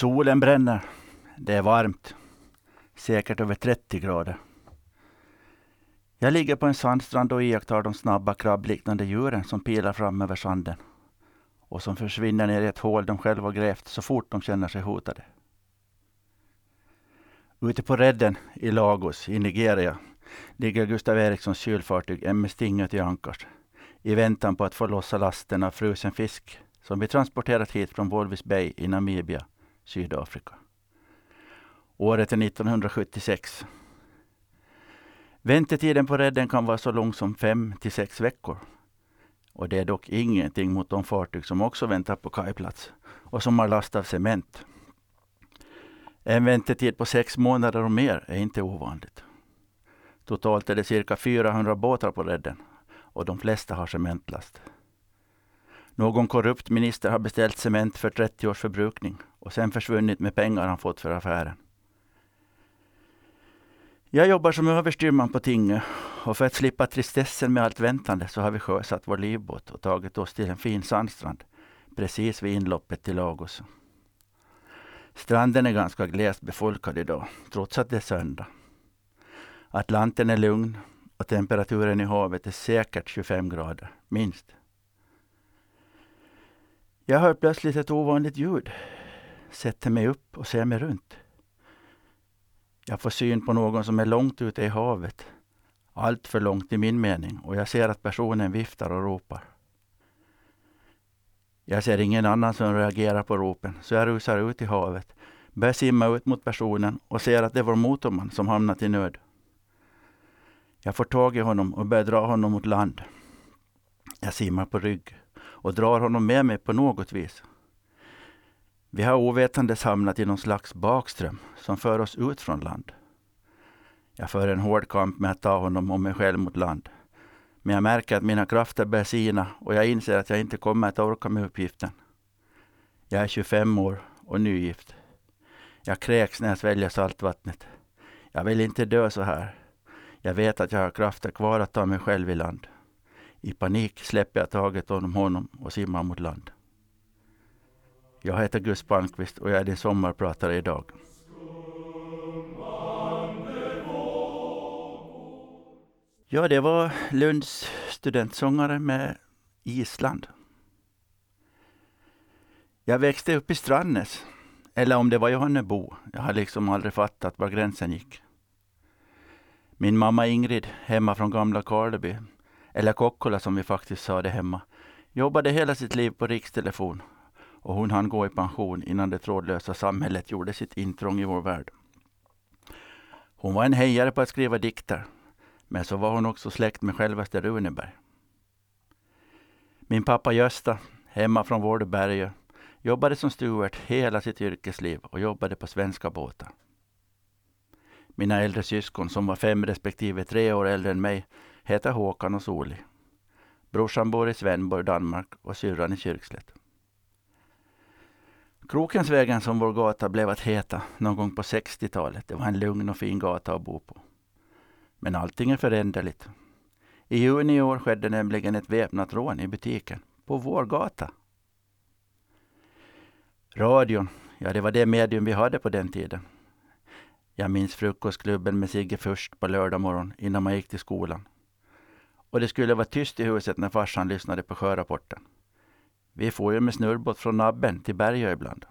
Solen bränner. Det är varmt. Säkert över 30 grader. Jag ligger på en sandstrand och iakttar de snabba krabbliknande djuren som pilar fram över sanden och som försvinner ner i ett hål de själva grävt så fort de känner sig hotade. Ute på redden i Lagos i Nigeria ligger Gustav Erikssons kylfartyg MS Stinget i ankars i väntan på att få lossa lasten av frusen fisk som vi transporterat hit från Walvis Bay i Namibia, Sydafrika. Året är 1976. Väntetiden på redden kan vara så lång som fem till sex veckor. Och det är dock ingenting mot de fartyg som också väntar på kajplats och som har last av cement. En väntetid på sex månader och mer är inte ovanligt. Totalt är det cirka 400 båtar på redden och de flesta har cementlast. Någon korrupt minister har beställt cement för 30 års förbrukning och sen försvunnit med pengar han fått för affären. Jag jobbar som överstyrman på tinget och för att slippa tristessen med allt väntande så har vi sjösatt vår livbåt och tagit oss till en fin sandstrand precis vid inloppet till Lagos. Stranden är ganska glest befolkad idag, trots att det är söndag. Atlanten är lugn och temperaturen i havet är säkert 25 grader, minst. Jag hör plötsligt ett ovanligt ljud, sätter mig upp och ser mig runt. Jag får syn på någon som är långt ute i havet. Allt för långt i min mening och jag ser att personen viftar och ropar. Jag ser ingen annan som reagerar på ropen, så jag rusar ut i havet, börjar simma ut mot personen och ser att det var motorman som hamnat i nöd. Jag får tag i honom och börjar dra honom mot land. Jag simmar på rygg och drar honom med mig på något vis. Vi har ovetandes hamnat i någon slags bakström som för oss ut från land. Jag för en hård kamp med att ta honom och mig själv mot land. Men jag märker att mina krafter börjar sina och jag inser att jag inte kommer att orka med uppgiften. Jag är 25 år och nygift. Jag kräks när jag sväljer saltvattnet. Jag vill inte dö så här. Jag vet att jag har krafter kvar att ta mig själv i land. I panik släpper jag taget om honom och simmar mot land. Jag heter Gus Palmqvist och jag är din sommarpratare idag. Ja, det var Lunds studentsångare med Island. Jag växte upp i Strandnäs, eller om det var Johannebo. Jag har liksom aldrig fattat var gränsen gick. Min mamma Ingrid, hemma från gamla Karleby, eller Kokkola som vi faktiskt sa det hemma, jobbade hela sitt liv på rikstelefon och hon hann gå i pension innan det trådlösa samhället gjorde sitt intrång i vår värld. Hon var en hejare på att skriva dikter, men så var hon också släkt med självaste Runeberg. Min pappa Gösta, hemma från Vårdeberga, jobbade som steward hela sitt yrkesliv och jobbade på svenska båtar. Mina äldre syskon, som var fem respektive tre år äldre än mig, hette Håkan och Soli. Brorsan bor i Svenborg, Danmark och syrran i Kyrkslätt. Krokensvägen som vår gata blev att heta någon gång på 60-talet. Det var en lugn och fin gata att bo på. Men allting är föränderligt. I juni i år skedde nämligen ett väpnat rån i butiken på vår gata. Radion, ja det var det medium vi hade på den tiden. Jag minns frukostklubben med Sigge först på lördag morgon innan man gick till skolan. Och det skulle vara tyst i huset när farsan lyssnade på sjörapporten. Vi får ju med snurrbåt från Nabben till Bergö ibland.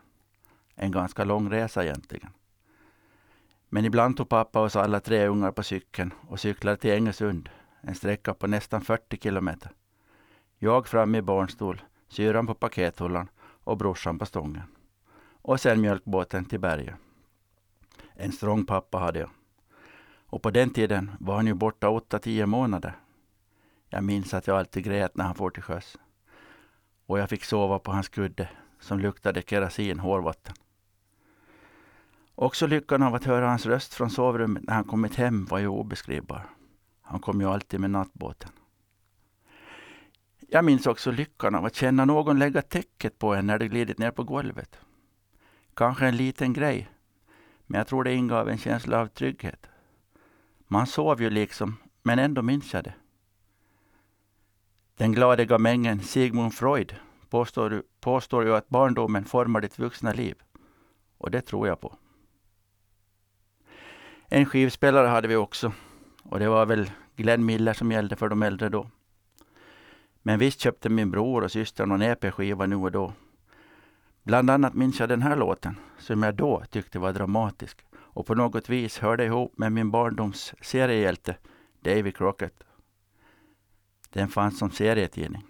En ganska lång resa egentligen. Men ibland tog pappa oss alla tre ungar på cykeln och cyklade till Ängesund, en sträcka på nästan 40 kilometer. Jag fram i barnstol, syran på pakethållaren och brorsan på stången. Och sen mjölkbåten till Bergö. En strong pappa hade jag. Och på den tiden var han ju borta 8-10 månader. Jag minns att jag alltid grät när han får till sjöss och jag fick sova på hans kudde som luktade kerasin hårvatten. Också lyckan av att höra hans röst från sovrummet när han kommit hem var ju obeskrivbar. Han kom ju alltid med nattbåten. Jag minns också lyckan av att känna någon lägga täcket på en när det glidit ner på golvet. Kanske en liten grej, men jag tror det ingav en känsla av trygghet. Man sov ju liksom, men ändå minns jag det. Den glade gamängen Sigmund Freud påstår, påstår ju att barndomen formar ditt vuxna liv. Och det tror jag på. En skivspelare hade vi också. Och det var väl Glenn Miller som gällde för de äldre då. Men visst köpte min bror och syster någon EP-skiva nu och då. Bland annat minns jag den här låten, som jag då tyckte var dramatisk och på något vis hörde ihop med min barndoms seriehjälte Davy Crockett. Den fanns som serietidning.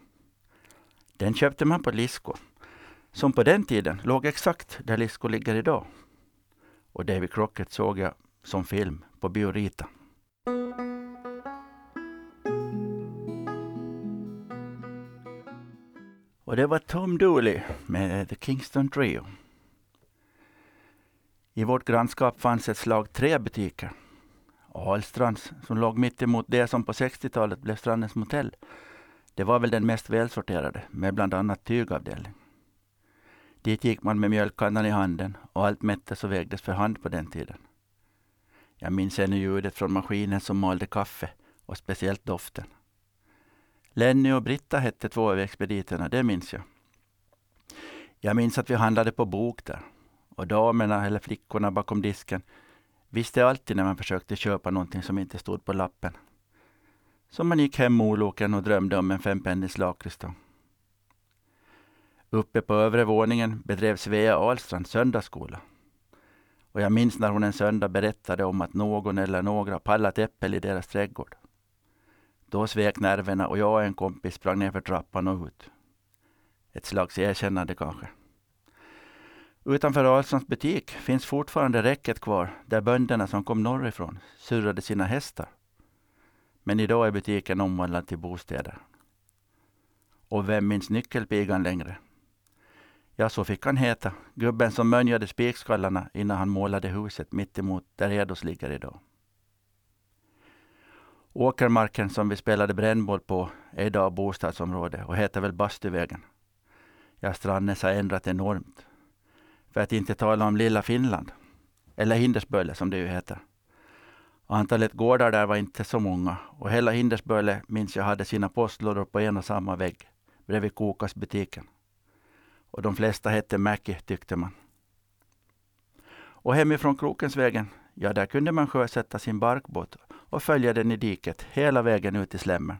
Den köpte man på Lisko, som på den tiden låg exakt där Lisko ligger idag. Och Davy Crockett såg jag som film på Biorita. Och det var Tom Dooley med The Kingston Trio. I vårt grannskap fanns ett slag tre butiker. Ahlstrands, som låg mitt emot det som på 60-talet blev Strandens motell. Det var väl den mest välsorterade, med bland annat tygavdelning. Dit gick man med mjölkkannan i handen och allt mättes och vägdes för hand på den tiden. Jag minns ännu ljudet från maskinen som malde kaffe och speciellt doften. Lenny och Britta hette två av expediterna, det minns jag. Jag minns att vi handlade på bok där. Och damerna eller flickorna bakom disken visste alltid när man försökte köpa någonting som inte stod på lappen. Så man gick hem moloken och drömde om en fempennis lakritsstång. Uppe på övre våningen bedrev Svea Ahlstrand söndagsskola. Och jag minns när hon en söndag berättade om att någon eller några pallat äppel i deras trädgård. Då svek nerverna och jag och en kompis sprang ner för trappan och ut. Ett slags erkännande kanske. Utanför Ahlssons butik finns fortfarande räcket kvar där bönderna som kom norrifrån surrade sina hästar. Men idag är butiken omvandlad till bostäder. Och vem minns nyckelpigan längre? Ja, så fick han heta. Gubben som mönjade spikskallarna innan han målade huset mittemot där Edos ligger idag. Åkermarken som vi spelade brännboll på är idag bostadsområde och heter väl Bastuvägen. Ja, Strandnäs har ändrat enormt. För att inte tala om lilla Finland. Eller Hindersböle som det ju heter. Och antalet gårdar där var inte så många och hela Hindersböle minns jag hade sina postlådor på en och samma vägg bredvid Kokasbutiken. Och de flesta hette Mäki tyckte man. Och hemifrån Krokensvägen, ja där kunde man sjösätta sin barkbåt och följa den i diket hela vägen ut i Slämmen.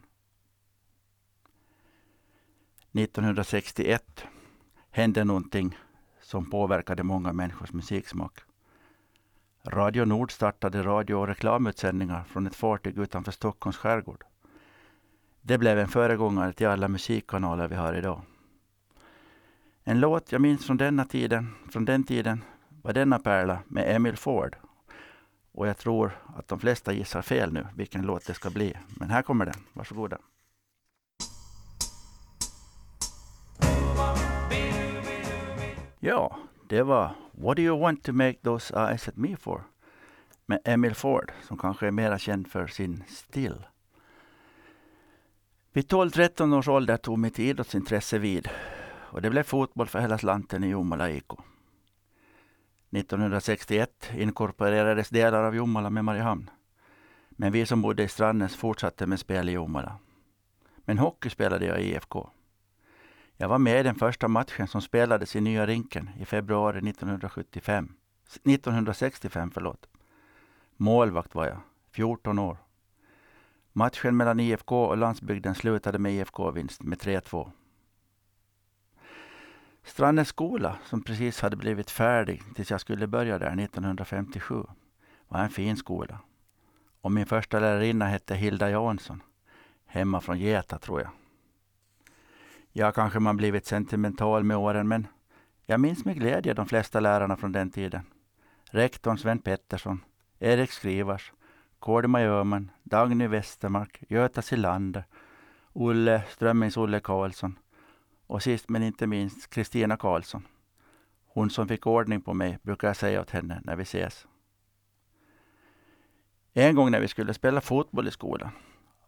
1961 hände någonting som påverkade många människors musiksmak. Radio Nord startade radio och reklamutsändningar från ett fartyg utanför Stockholms skärgård. Det blev en föregångare till alla musikkanaler vi har idag. En låt jag minns från denna tiden, från den tiden var denna pärla med Emil Ford. Och jag tror att de flesta gissar fel nu vilken låt det ska bli. Men här kommer den. Varsågoda. Ja, det var What do you want to make those eyes at me for? Med Emil Ford, som kanske är mera känd för sin stil. Vid 12-13 års ålder tog mitt idrottsintresse vid och det blev fotboll för hela slanten i Jomala IK. 1961 inkorporerades delar av Jomala med Mariehamn. Men vi som bodde i Strandnäs fortsatte med spel i Jomala. Men hockey spelade jag i IFK. Jag var med i den första matchen som spelades i nya rinken i februari 1975. 1965. Förlåt. Målvakt var jag, 14 år. Matchen mellan IFK och landsbygden slutade med IFK-vinst med 3-2. Strandens skola, som precis hade blivit färdig tills jag skulle börja där 1957, var en fin skola. Och min första lärarinna hette Hilda Jansson. Hemma från Geta, tror jag. Ja, kanske man blivit sentimental med åren, men jag minns med glädje de flesta lärarna från den tiden. Rektorn Sven Pettersson, Erik Skrivars, Kårdemaj Öhman, Dagny Westermark, Göta Silander, Olle Strömmings-Olle Karlsson och sist men inte minst Kristina Karlsson. Hon som fick ordning på mig, brukar jag säga åt henne när vi ses. En gång när vi skulle spela fotboll i skolan,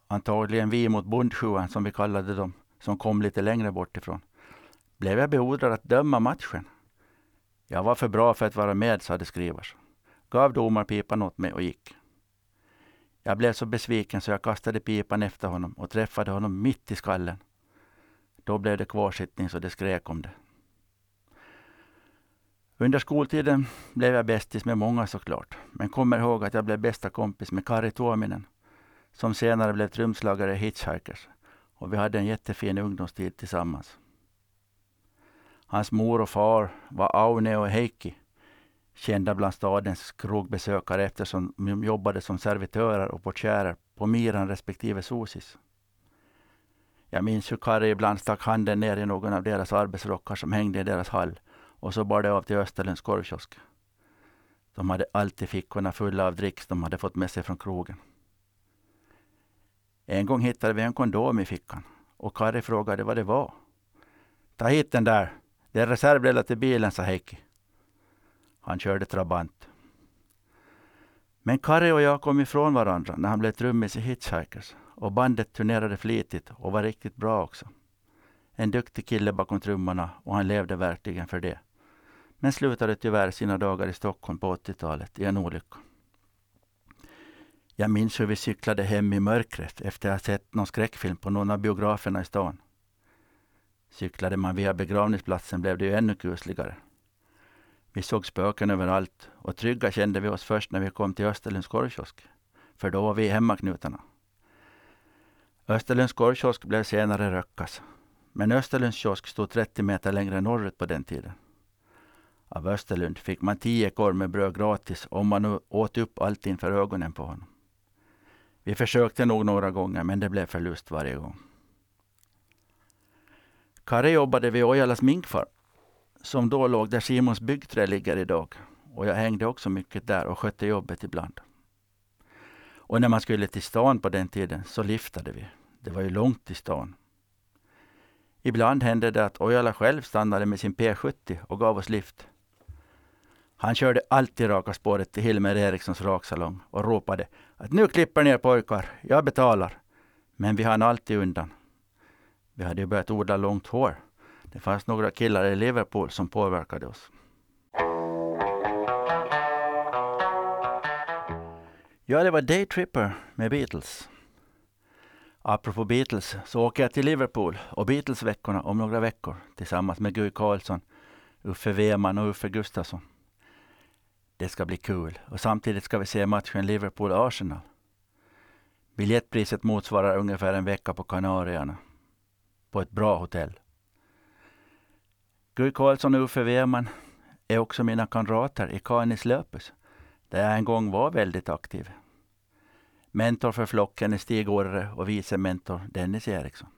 antagligen vi mot bondsjuan som vi kallade dem, som kom lite längre bort ifrån, blev jag beordrad att döma matchen. Jag var för bra för att vara med, sade skrivars. Gav domarpipan åt mig och gick. Jag blev så besviken så jag kastade pipan efter honom och träffade honom mitt i skallen. Då blev det kvarsittning så det skrek om det. Under skoltiden blev jag bästis med många såklart, men kommer ihåg att jag blev bästa kompis med Kari Tuominen, som senare blev trumslagare i Hitchhikers. Och vi hade en jättefin ungdomstid tillsammans. Hans mor och far var Aune och Heikki, kända bland stadens krogbesökare eftersom de jobbade som servitörer och portiärer på Miran respektive Sosis. Jag minns hur Kari ibland stack handen ner i någon av deras arbetsrockar som hängde i deras hall och så bar det av till Österlunds korvkiosk. De hade alltid fickorna fulla av dricks de hade fått med sig från krogen. En gång hittade vi en kondom i fickan och Kari frågade vad det var. Ta hit den där. Det är reservdelar till bilen, sa Heikki. Han körde Trabant. Men Kari och jag kom ifrån varandra när han blev trummis i Hitchhikers och bandet turnerade flitigt och var riktigt bra också. En duktig kille bakom trummorna och han levde verkligen för det. Men slutade tyvärr sina dagar i Stockholm på 80-talet i en olycka. Jag minns hur vi cyklade hem i mörkret efter att ha sett någon skräckfilm på någon av biograferna i stan. Cyklade man via begravningsplatsen blev det ju ännu kusligare. Vi såg spöken överallt och trygga kände vi oss först när vi kom till Österlunds korvkiosk. För då var vi i hemmaknutarna. Österlunds korvkiosk blev senare Röckas. Men Österlunds kiosk stod 30 meter längre norrut på den tiden. Av Österlund fick man tio korv med bröd gratis om man nu åt upp allt inför ögonen på honom. Vi försökte nog några gånger, men det blev förlust varje gång. Kare jobbade vid Ojalas minkfarm, som då låg där Simons byggträ ligger idag. Och jag hängde också mycket där och skötte jobbet ibland. Och när man skulle till stan på den tiden så liftade vi. Det var ju långt till stan. Ibland hände det att Ojala själv stannade med sin P70 och gav oss lift. Han körde alltid raka spåret till Hilmer Erikssons raksalong och ropade att nu klipper ni er pojkar, jag betalar. Men vi hann alltid undan. Vi hade ju börjat odla långt hår. Det fanns några killar i Liverpool som påverkade oss. Ja, det var Daytripper med Beatles. Apropå Beatles så åker jag till Liverpool och Beatles-veckorna om några veckor tillsammans med Guy Carlsson, Uffe Weman och Uffe Gustafsson. Det ska bli kul och samtidigt ska vi se matchen Liverpool-Arsenal. Biljettpriset motsvarar ungefär en vecka på Kanarieöarna. På ett bra hotell. Guy Karlsson och Uffe Weman är också mina kamrater i Canis Löpus, där jag en gång var väldigt aktiv. Mentor för flocken är Stig Orre och vice mentor Dennis Eriksson.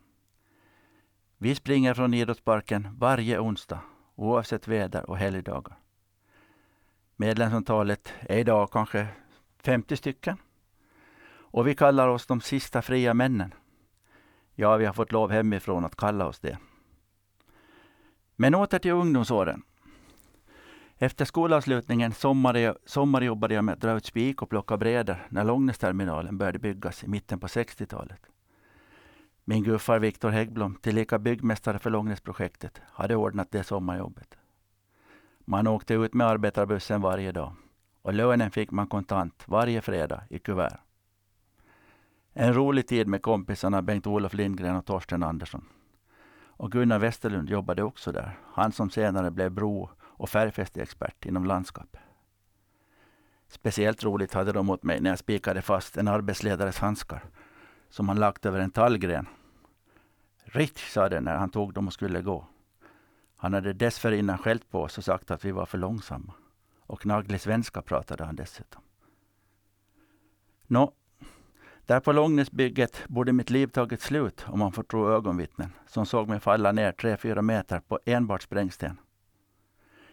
Vi springer från idrottsparken varje onsdag oavsett väder och helgdagar. Medlemsantalet är idag kanske 50 stycken. Och vi kallar oss de sista fria männen. Ja, vi har fått lov hemifrån att kalla oss det. Men åter till ungdomsåren. Efter skolavslutningen sommarjobbade jag med att dra ut spik och plocka brädor när Långnesterminalen började byggas i mitten på 60-talet. Min guffar Viktor Häggblom, tillika byggmästare för Långnäsprojektet, hade ordnat det sommarjobbet. Man åkte ut med arbetarbussen varje dag och lönen fick man kontant varje fredag i kuvert. En rolig tid med kompisarna Bengt-Olof Lindgren och Torsten Andersson. Och Gunnar Westerlund jobbade också där. Han som senare blev bro och färgfästeexpert inom landskap. Speciellt roligt hade de mot mig när jag spikade fast en arbetsledares handskar som han lagt över en tallgren. Rich, sa det när han tog dem och skulle gå. Han hade dessförinnan skällt på oss och sagt att vi var för långsamma. Och knagglig svenska pratade han dessutom. Nå, där på Långnäsbygget borde mitt liv tagit slut om man får tro ögonvittnen som såg mig falla ner tre fyra meter på enbart sprängsten.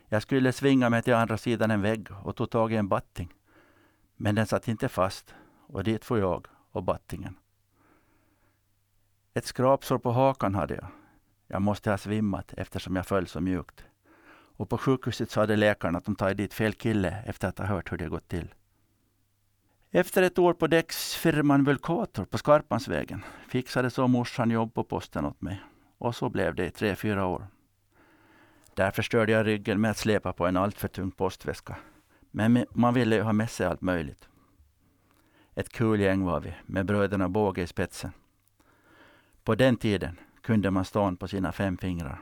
Jag skulle svinga mig till andra sidan en vägg och tog tag i en batting. Men den satt inte fast och dit får jag och battingen. Ett skrapsår på hakan hade jag. Jag måste ha svimmat eftersom jag föll så mjukt. Och på sjukhuset sade läkaren att de tagit dit fel kille efter att ha hört hur det gått till. Efter ett år på däcksfirman Vulkator på Skarpansvägen fixade så morsan jobb på posten åt mig. Och så blev det i tre, fyra år. Där förstörde jag ryggen med att släpa på en alltför tung postväska. Men man ville ju ha med sig allt möjligt. Ett kul gäng var vi, med bröderna Båge i spetsen. På den tiden kunde man stan på sina fem fingrar.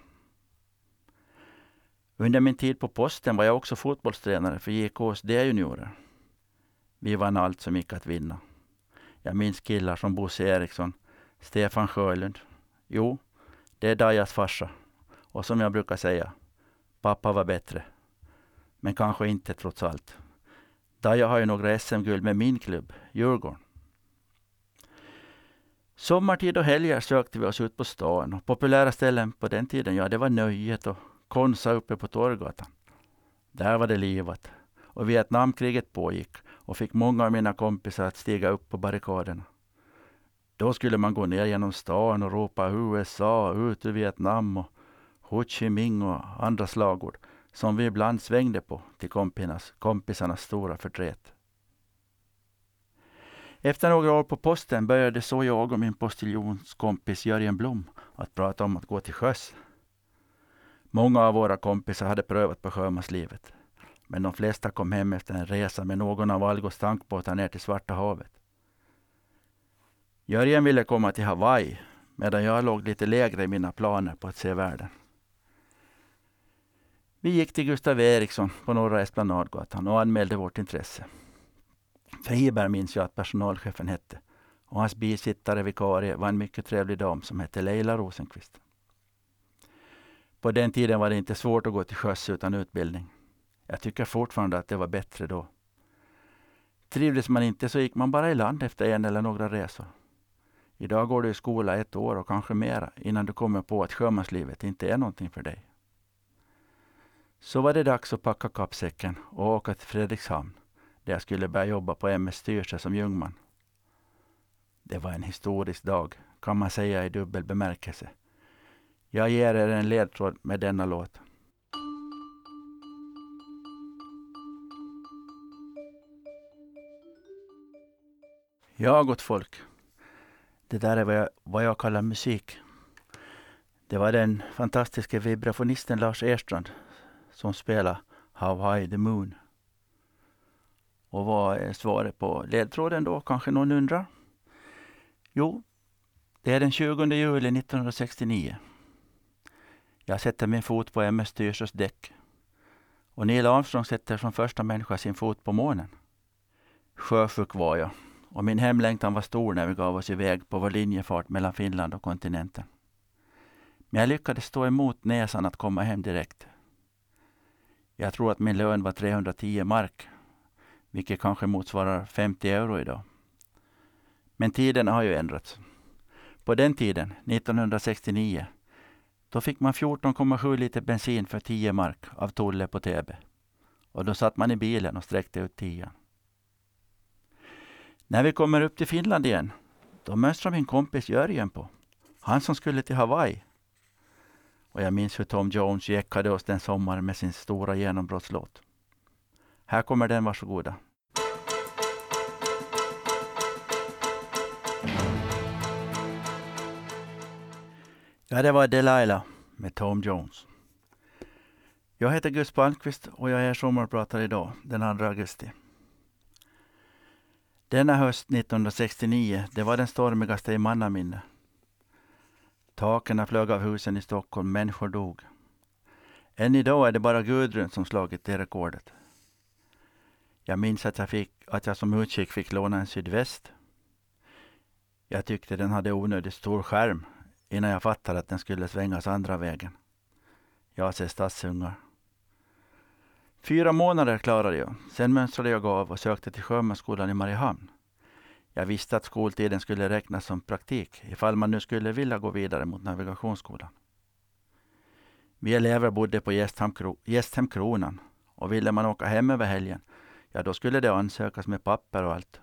Under min tid på posten var jag också fotbollstränare för JKs D-juniorer. Vi vann allt som gick att vinna. Jag minns killar som Bosse Eriksson, Stefan Sjölund. Jo, det är Dajas farsa. Och som jag brukar säga, pappa var bättre. Men kanske inte trots allt. Daja har ju några SM-guld med min klubb, Djurgården. Sommartid och helger sökte vi oss ut på stan och populära ställen på den tiden, ja det var Nöjet och Konsa uppe på Torggatan. Där var det livat och Vietnamkriget pågick och fick många av mina kompisar att stiga upp på barrikaderna. Då skulle man gå ner genom stan och ropa USA, ut ur Vietnam och Ho Chi Minh och andra slagord som vi ibland svängde på till kompisarnas, kompisarnas stora förtret. Efter några år på posten började så jag och min postiljonskompis Jörgen Blom att prata om att gå till sjöss. Många av våra kompisar hade prövat på sjömanslivet. Men de flesta kom hem efter en resa med någon av Algos tankbåtar ner till Svarta havet. Jörgen ville komma till Hawaii medan jag låg lite lägre i mina planer på att se världen. Vi gick till Gustav Eriksson på Norra Esplanadgatan och anmälde vårt intresse. Friberg minns jag att personalchefen hette och hans bisittare vikarie var en mycket trevlig dam som hette Leila Rosenqvist. På den tiden var det inte svårt att gå till sjöss utan utbildning. Jag tycker fortfarande att det var bättre då. Trivdes man inte så gick man bara i land efter en eller några resor. Idag går du i skola ett år och kanske mera innan du kommer på att sjömanslivet inte är någonting för dig. Så var det dags att packa kappsäcken och åka till Fredrikshamn där jag skulle börja jobba på MS Styrelse som jungman. Det var en historisk dag, kan man säga i dubbel bemärkelse. Jag ger er en ledtråd med denna låt. Ja, gott folk. Det där är vad jag, vad jag kallar musik. Det var den fantastiska vibrafonisten Lars Erstrand som spelade How High the Moon. Och vad är svaret på ledtråden då, kanske någon undrar? Jo, det är den 20 juli 1969. Jag sätter min fot på MS Styrsös däck. Och Neil Armstrong sätter som första människa sin fot på månen. Sjösjuk var jag och min hemlängtan var stor när vi gav oss iväg på vår linjefart mellan Finland och kontinenten. Men jag lyckades stå emot näsan att komma hem direkt. Jag tror att min lön var 310 mark, vilket kanske motsvarar 50 euro idag. Men tiden har ju ändrats. På den tiden, 1969, då fick man 14,7 liter bensin för 10 mark av Tolle på Täby. Och då satt man i bilen och sträckte ut tian. När vi kommer upp till Finland igen, då mönstrar min kompis Jörgen på. Han som skulle till Hawaii. Och jag minns hur Tom Jones jäckade oss den sommaren med sin stora genombrottslåt. Här kommer den, varsågoda. Ja, det var Delilah med Tom Jones. Jag heter Gus Palmqvist och jag är sommarpratare idag, den 2 augusti. Denna höst 1969, det var den stormigaste i mannaminne. Taken flög av husen i Stockholm, människor dog. Än idag är det bara Gudrun som slagit det rekordet. Jag minns att jag, fick, att jag som utkik fick låna en sydväst. Jag tyckte den hade onödigt stor skärm innan jag fattade att den skulle svängas andra vägen. Jag ser stadsungar. Fyra månader klarade jag. Sen mönstrade jag av och sökte till Sjömansskolan i Mariehamn. Jag visste att skoltiden skulle räknas som praktik ifall man nu skulle vilja gå vidare mot navigationsskolan. Vi elever bodde på Gästhem Kronan och ville man åka hem över helgen, ja då skulle det ansökas med papper och allt.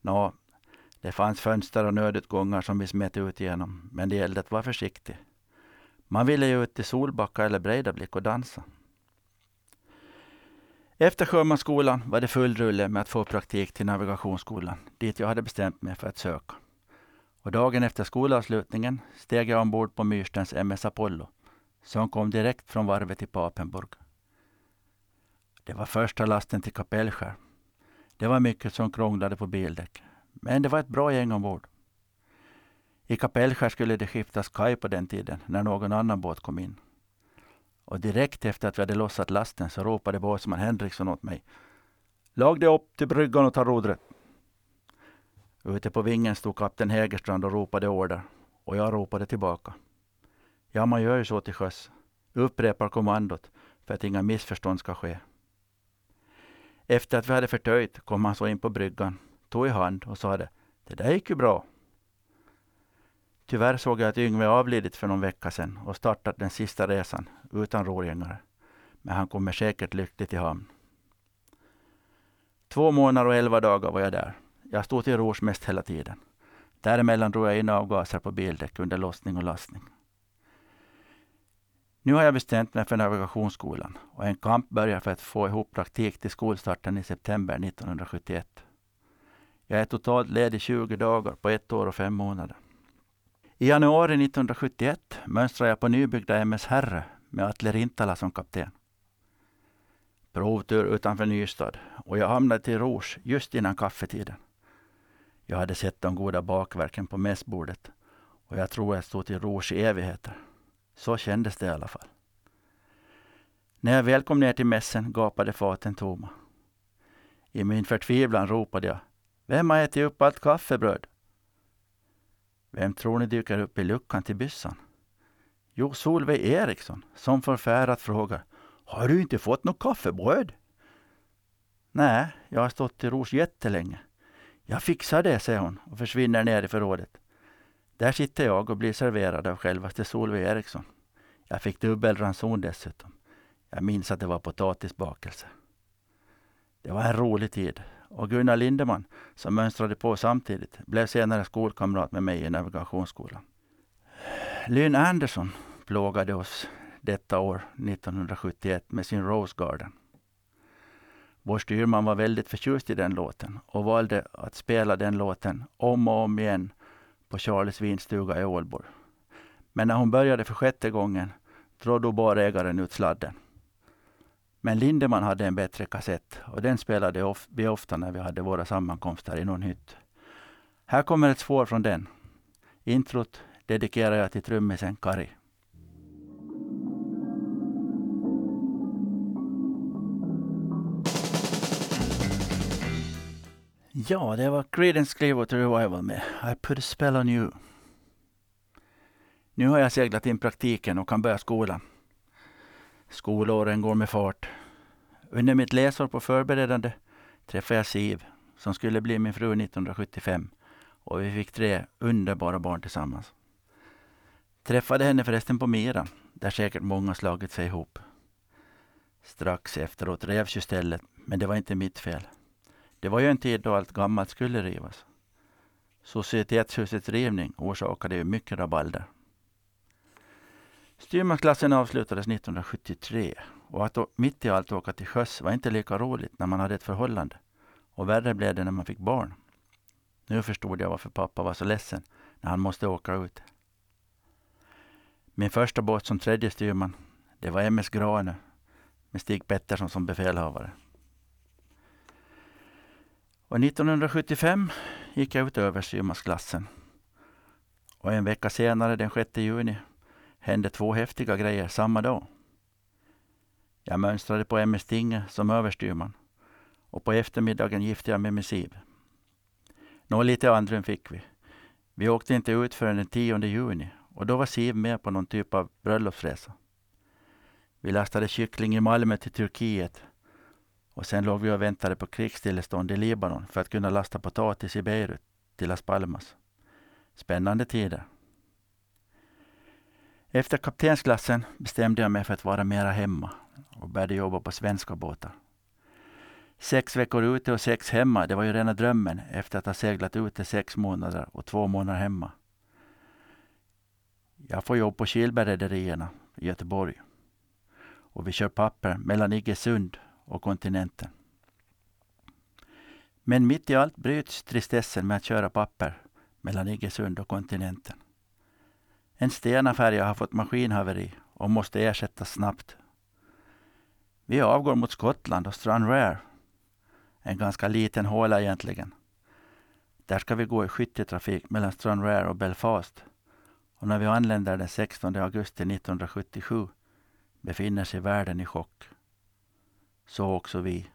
Nå, det fanns fönster och nödutgångar som vi smet ut genom, men det gällde att vara försiktig. Man ville ju ut till Solbacka eller Breidablick och dansa. Efter sjömansskolan var det full rulle med att få praktik till navigationsskolan, dit jag hade bestämt mig för att söka. Och dagen efter skolavslutningen steg jag ombord på Myrstens MS Apollo, som kom direkt från varvet i Papenburg. Det var första lasten till Kapellskär. Det var mycket som krånglade på bildäck, men det var ett bra gäng ombord. I Kapellskär skulle det skiftas kaj på den tiden, när någon annan båt kom in. Och direkt efter att vi hade lossat lasten så ropade båtsman Henriksson åt mig. Lag dig upp till bryggan och ta rodret. Ute på vingen stod kapten Hägerstrand och ropade order. Och jag ropade tillbaka. Ja, man gör ju så till sjöss. Upprepar kommandot för att inga missförstånd ska ske. Efter att vi hade förtöjt kom han så in på bryggan, tog i hand och sade Det där gick ju bra. Tyvärr såg jag att Yngve avlidit för någon vecka sedan och startat den sista resan utan rorgängare. Men han kommer säkert lyckligt i hamn. Två månader och elva dagar var jag där. Jag stod till rors mest hela tiden. Däremellan drog jag in avgaser på bildäck under lossning och lastning. Nu har jag bestämt mig för navigationsskolan och en kamp börjar för att få ihop praktik till skolstarten i september 1971. Jag är totalt ledig 20 dagar på ett år och fem månader. I januari 1971 mönstrar jag på nybyggda MS Herre med Atle Rintala som kapten. Provtur utanför Nystad och jag hamnade till Rouge just innan kaffetiden. Jag hade sett de goda bakverken på mässbordet och jag tror jag stod till Rouge i evigheter. Så kändes det i alla fall. När jag väl kom ner till mässen gapade faten tomma. I min förtvivlan ropade jag Vem har ätit upp allt kaffebröd? Vem tror ni dyker upp i luckan till byssan? Jo, Solveig Eriksson, som förfärat frågar Har du inte fått något kaffebröd? Nej, jag har stått i ros jättelänge. Jag fixar det, säger hon och försvinner ner i förrådet. Där sitter jag och blir serverad av självaste Solveig Eriksson. Jag fick dubbel ranson dessutom. Jag minns att det var potatisbakelse. Det var en rolig tid och Gunnar Lindeman, som mönstrade på samtidigt, blev senare skolkamrat med mig i navigationsskolan. Lynn Anderson plågade oss detta år, 1971, med sin Rose Garden. Vår styrman var väldigt förtjust i den låten och valde att spela den låten om och om igen på Charles vinstuga i Ålborg. Men när hon började för sjätte gången drog då barägaren ut sladden. Men Lindeman hade en bättre kassett och den spelade vi ofta när vi hade våra sammankomster i någon hytt. Här kommer ett spår från den. Introt dedikerar jag till trummisen Kari. Ja, det var Creedence Clearwater Revival med I put a spell on you. Nu har jag seglat in praktiken och kan börja skolan. Skolåren går med fart. Under mitt läsår på förberedande träffade jag Siv som skulle bli min fru 1975 och vi fick tre underbara barn tillsammans. Träffade henne förresten på Mira, där säkert många slagit sig ihop. Strax efteråt revs ju stället, men det var inte mitt fel. Det var ju en tid då allt gammalt skulle rivas. Societetshusets rivning orsakade ju mycket rabalder. Styrmansklassen avslutades 1973 och att mitt i allt åka till sjöss var inte lika roligt när man hade ett förhållande. Och värre blev det när man fick barn. Nu förstod jag varför pappa var så ledsen när han måste åka ut. Min första båt som tredje styrman, det var MS Grane med Stig Pettersson som befälhavare. Och 1975 gick jag ut över. Och en vecka senare, den 6 juni, hände två häftiga grejer samma dag. Jag mönstrade på MS Tinge som överstyrman och på eftermiddagen gifte jag mig med Siv. Nå, lite andrum fick vi. Vi åkte inte ut förrän den 10 juni och då var Siv med på någon typ av bröllopsresa. Vi lastade kyckling i Malmö till Turkiet och sen låg vi och väntade på krigsstillestånd i Libanon för att kunna lasta potatis i Beirut till Las Palmas. Spännande tider. Efter kaptensklassen bestämde jag mig för att vara mera hemma och började jobba på svenska båtar. Sex veckor ute och sex hemma, det var ju rena drömmen efter att ha seglat ute sex månader och två månader hemma. Jag får jobb på Kilberg-rederierna i Göteborg. Och vi kör papper mellan Iggesund och kontinenten. Men mitt i allt bryts tristessen med att köra papper mellan Iggesund och kontinenten. En Stena-färja har fått maskinhaveri och måste ersättas snabbt. Vi avgår mot Skottland och Stranraer. En ganska liten håla egentligen. Där ska vi gå i skytteltrafik mellan Stranraer och Belfast. Och när vi anländer den 16 augusti 1977 befinner sig världen i chock. Så också vi.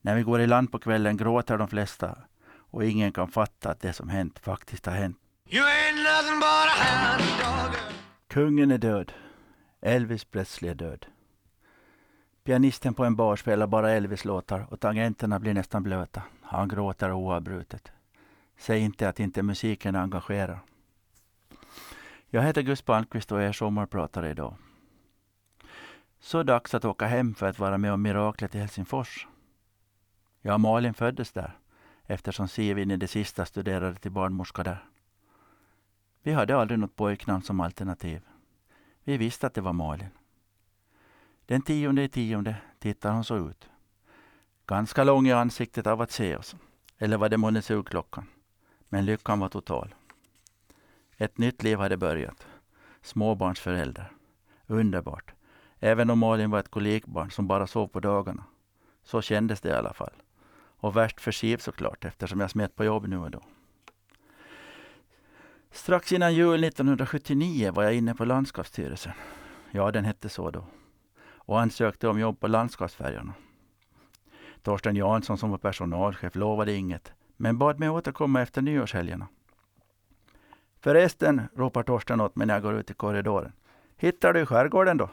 När vi går i land på kvällen gråter de flesta och ingen kan fatta att det som hänt faktiskt har hänt. Kungen är död. Elvis Presley är död. Pianisten på en bar spelar bara Elvis-låtar och tangenterna blir nästan blöta. Han gråter oavbrutet. Säg inte att inte musiken engagerar. Jag heter Gus Palmqvist och är sommarpratare idag. Så dags att åka hem för att vara med om miraklet i Helsingfors. Jag och Malin föddes där eftersom Siv in i det sista studerade till barnmorska där. Vi hade aldrig något pojknamn som alternativ. Vi visste att det var Malin. Den tionde i tionde tittar hon så ut. Ganska lång i ansiktet av att se oss. Eller var det månne sugklockan? Men lyckan var total. Ett nytt liv hade börjat. Småbarnsförälder. Underbart. Även om Malin var ett kolikbarn som bara sov på dagarna. Så kändes det i alla fall. Och värst för Siv såklart eftersom jag smet på jobb nu och då. Strax innan jul 1979 var jag inne på landskapsstyrelsen. Ja, den hette så då. Och ansökte om jobb på landskapsfärjorna. Torsten Jansson som var personalchef lovade inget, men bad mig återkomma efter nyårshelgerna. Förresten, ropar Torsten åt mig när jag går ut i korridoren. Hittar du i skärgården då?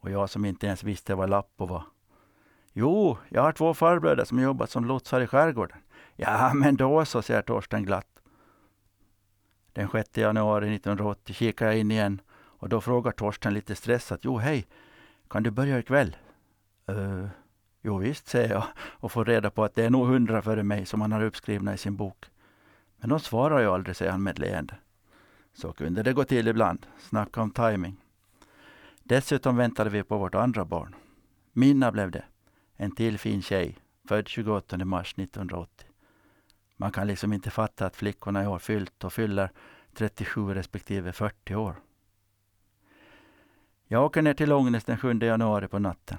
Och jag som inte ens visste vad Lappo var. Jo, jag har två farbröder som jobbat som lotsar i skärgården. Ja, men då så, säger Torsten glatt. Den 6 januari 1980 kikar jag in igen och då frågar Torsten lite stressat. Jo, hej, kan du börja ikväll? Uh, jo visst, säger jag och får reda på att det är nog hundra före mig som han har uppskrivna i sin bok. Men de svarar ju aldrig, säger han med leende. Så kunde det gå till ibland. Snacka om timing. Dessutom väntade vi på vårt andra barn. Minna blev det. En till fin tjej, född 28 mars 1980. Man kan liksom inte fatta att flickorna i år fyllt och fyller 37 respektive 40 år. Jag åker ner till Långnäs den 7 januari på natten.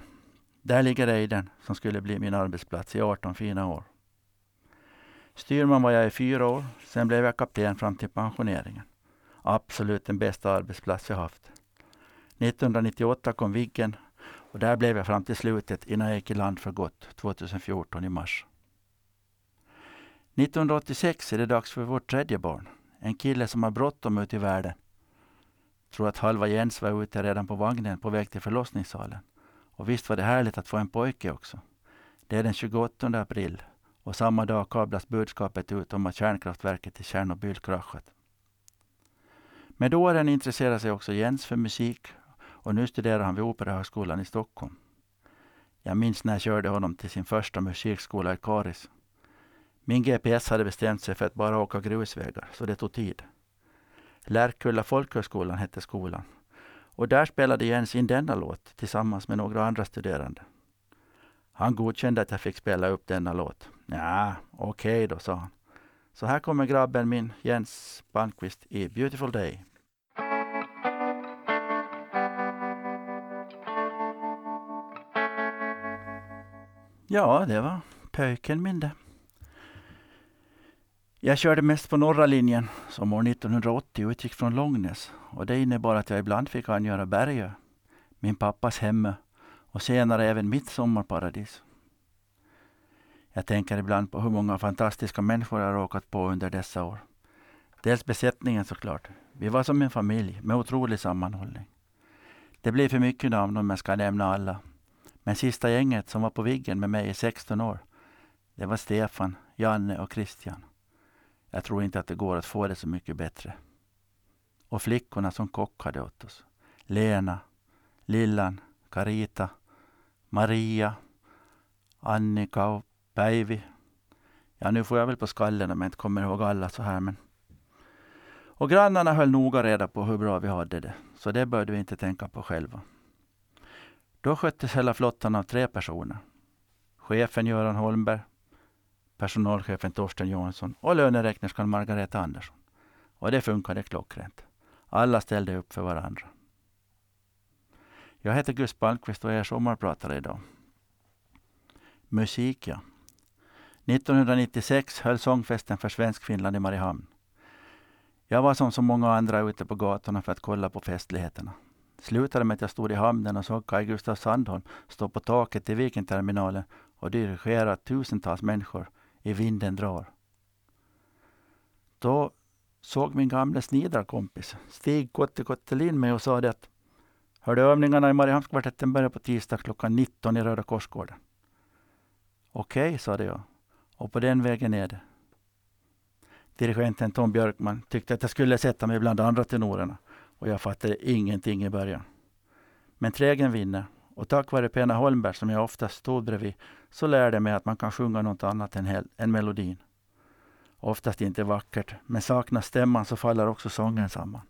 Där ligger Eiden som skulle bli min arbetsplats i 18 fina år. Styrman var jag i fyra år, sen blev jag kapten fram till pensioneringen. Absolut den bästa arbetsplats jag haft. 1998 kom Viggen och där blev jag fram till slutet innan jag gick i land för gott 2014 i mars. 1986 är det dags för vårt tredje barn. En kille som har bråttom ut i världen. Tror att halva Jens var ute redan på vagnen på väg till förlossningssalen. Och visst var det härligt att få en pojke också. Det är den 28 april och samma dag kablas budskapet ut om att kärnkraftverket i Tjernobyl kraschat. Med åren intresserade sig också Jens för musik och nu studerar han vid Operahögskolan i Stockholm. Jag minns när jag körde honom till sin första musikskola i Karis. Min GPS hade bestämt sig för att bara åka grusvägar, så det tog tid. Lärkulla folkhögskolan hette skolan. Och där spelade Jens in denna låt tillsammans med några andra studerande. Han godkände att jag fick spela upp denna låt. Ja, okej okay då, sa han. Så här kommer grabben min, Jens Palmqvist, i Beautiful Day. Ja, det var pöjken min det. Jag körde mest på norra linjen som år 1980 utgick från Långnäs och det innebar att jag ibland fick angöra Bergö, min pappas hemme och senare även mitt sommarparadis. Jag tänker ibland på hur många fantastiska människor jag råkat på under dessa år. Dels besättningen såklart. Vi var som en familj med otrolig sammanhållning. Det blir för mycket namn om jag ska nämna alla. Men sista gänget som var på Viggen med mig i 16 år, det var Stefan, Janne och Christian. Jag tror inte att det går att få det så mycket bättre. Och flickorna som kockade åt oss. Lena, Lillan, Carita, Maria, Annika och Päivi. Ja, nu får jag väl på skallen om jag inte kommer ihåg alla så här. Men... Och grannarna höll noga reda på hur bra vi hade det. Så det började vi inte tänka på själva. Då sköttes hela flottan av tre personer. Chefen Göran Holmberg, personalchefen Torsten Johansson och löneräknerskan Margareta Andersson. Och det funkade klockrent. Alla ställde upp för varandra. Jag heter Gus Palmqvist och är sommarpratare idag. Musik, ja. 1996 höll sångfesten för Svenskfinland i Mariehamn. Jag var som så många andra ute på gatorna för att kolla på festligheterna. Slutade med att jag stod i hamnen och såg Kaj Gustav Sandholm stå på taket i Vikenterminalen och dirigera tusentals människor i Vinden drar. Då såg min gamla snidarkompis Stig Kotte Kottelin mig och sa det att Hörde övningarna i Mariehamnskvartetten börjar på tisdag klockan 19 i Röda Korsgården. Okej, okay, sade jag. Och på den vägen är det. Dirigenten Tom Björkman tyckte att jag skulle sätta mig bland andra tenorerna och jag fattade ingenting i början. Men trägen vinner och tack vare Pena Holmberg som jag ofta stod bredvid så lärde jag mig att man kan sjunga något annat än, än melodin. Oftast inte vackert, men saknas stämman så faller också sången samman.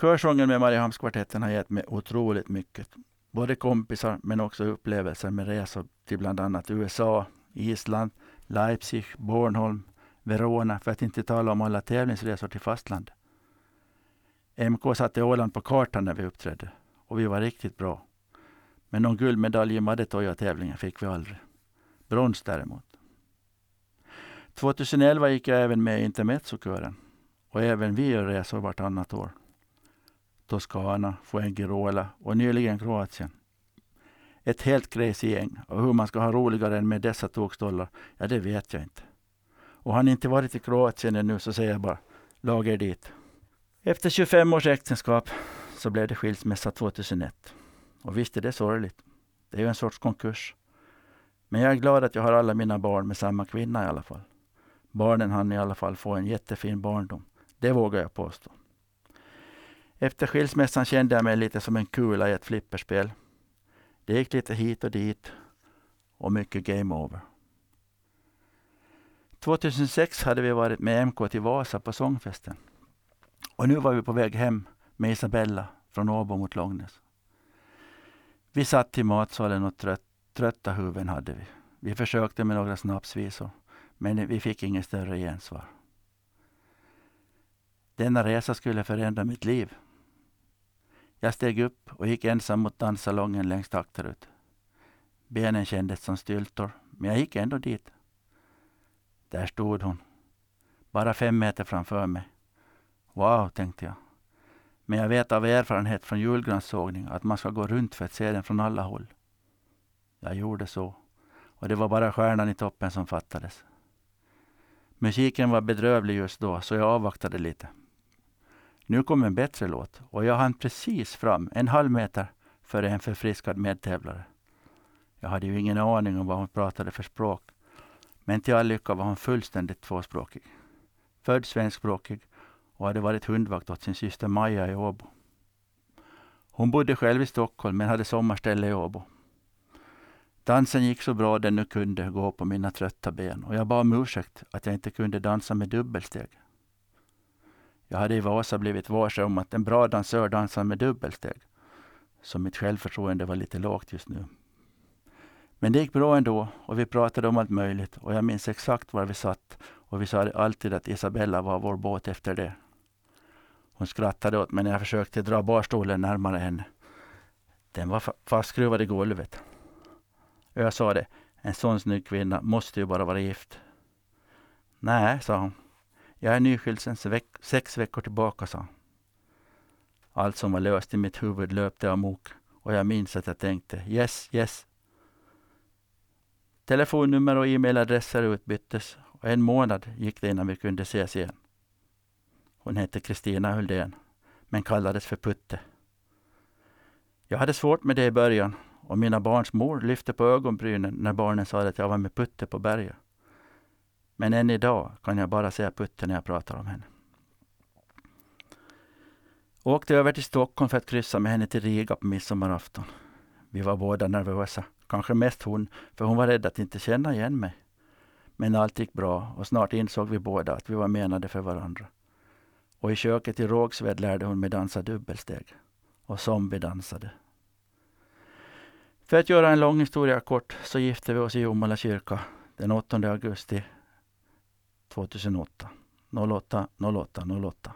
Körsången med Mariehamnskvartetten har gett mig otroligt mycket. Både kompisar men också upplevelser med resor till bland annat USA, Island, Leipzig, Bornholm, Verona för att inte tala om alla tävlingsresor till fastlandet. MK satte Åland på kartan när vi uppträdde och vi var riktigt bra. Men någon guldmedalj i Madetoja-tävlingen fick vi aldrig. Brons däremot. 2011 gick jag även med i intermezzokören och även vi gör resor vartannat år. Toscana, Fuengirola och nyligen Kroatien. Ett helt crazy gäng och hur man ska ha roligare än med dessa tokstollar, ja det vet jag inte. Och har ni inte varit i Kroatien ännu så säger jag bara, lag er dit. Efter 25 års äktenskap så blev det skilsmässa 2001. Och visst är det sorgligt. Det är ju en sorts konkurs. Men jag är glad att jag har alla mina barn med samma kvinna i alla fall. Barnen hann i alla fall få en jättefin barndom. Det vågar jag påstå. Efter skilsmässan kände jag mig lite som en kula i ett flipperspel. Det gick lite hit och dit och mycket game over. 2006 hade vi varit med MK till Vasa på sångfesten. Och nu var vi på väg hem med Isabella från Åbo mot Långnäs. Vi satt i matsalen och trött, trötta huvuden hade vi. Vi försökte med några snapsvisor, men vi fick inget större gensvar. Denna resa skulle förändra mitt liv. Jag steg upp och gick ensam mot danssalongen längst akterut. Benen kändes som styltor, men jag gick ändå dit. Där stod hon, bara fem meter framför mig. Wow, tänkte jag. Men jag vet av erfarenhet från julgranssågning att man ska gå runt för att se den från alla håll. Jag gjorde så. Och det var bara stjärnan i toppen som fattades. Musiken var bedrövlig just då, så jag avvaktade lite. Nu kom en bättre låt och jag hann precis fram, en halv meter, före en förfriskad medtävlare. Jag hade ju ingen aning om vad hon pratade för språk. Men till all lycka var hon fullständigt tvåspråkig. Född svenskspråkig och hade varit hundvakt åt sin syster Maja i Åbo. Hon bodde själv i Stockholm men hade sommarställe i Åbo. Dansen gick så bra den nu kunde gå på mina trötta ben och jag bad om ursäkt att jag inte kunde dansa med dubbelsteg. Jag hade i Vasa blivit varse om att en bra dansör dansar med dubbelsteg. Så mitt självförtroende var lite lågt just nu. Men det gick bra ändå och vi pratade om allt möjligt och jag minns exakt var vi satt och vi sa alltid att Isabella var vår båt efter det. Hon skrattade åt mig när jag försökte dra barstolen närmare henne. Den var fastskruvad i golvet. Jag sa det, en sån snygg kvinna måste ju bara vara gift. Nej, sa hon. Jag är nyskild sedan veck sex veckor tillbaka, sa hon. Allt som var löst i mitt huvud löpte amok och jag minns att jag tänkte yes, yes. Telefonnummer och e-mailadresser utbyttes och en månad gick det innan vi kunde ses igen. Hon hette Kristina Huldén, men kallades för Putte. Jag hade svårt med det i början och mina barns mor lyfte på ögonbrynen när barnen sa att jag var med Putte på berget. Men än idag kan jag bara säga Putte när jag pratar om henne. Åkte över till Stockholm för att kryssa med henne till Riga på midsommarafton. Vi var båda nervösa, kanske mest hon, för hon var rädd att inte känna igen mig. Men allt gick bra och snart insåg vi båda att vi var menade för varandra. Och i köket i Rågsved lärde hon mig dansa dubbelsteg. Och som vi dansade. För att göra en lång historia kort så gifte vi oss i Jomala kyrka den 8 augusti 2008. 08 08 08.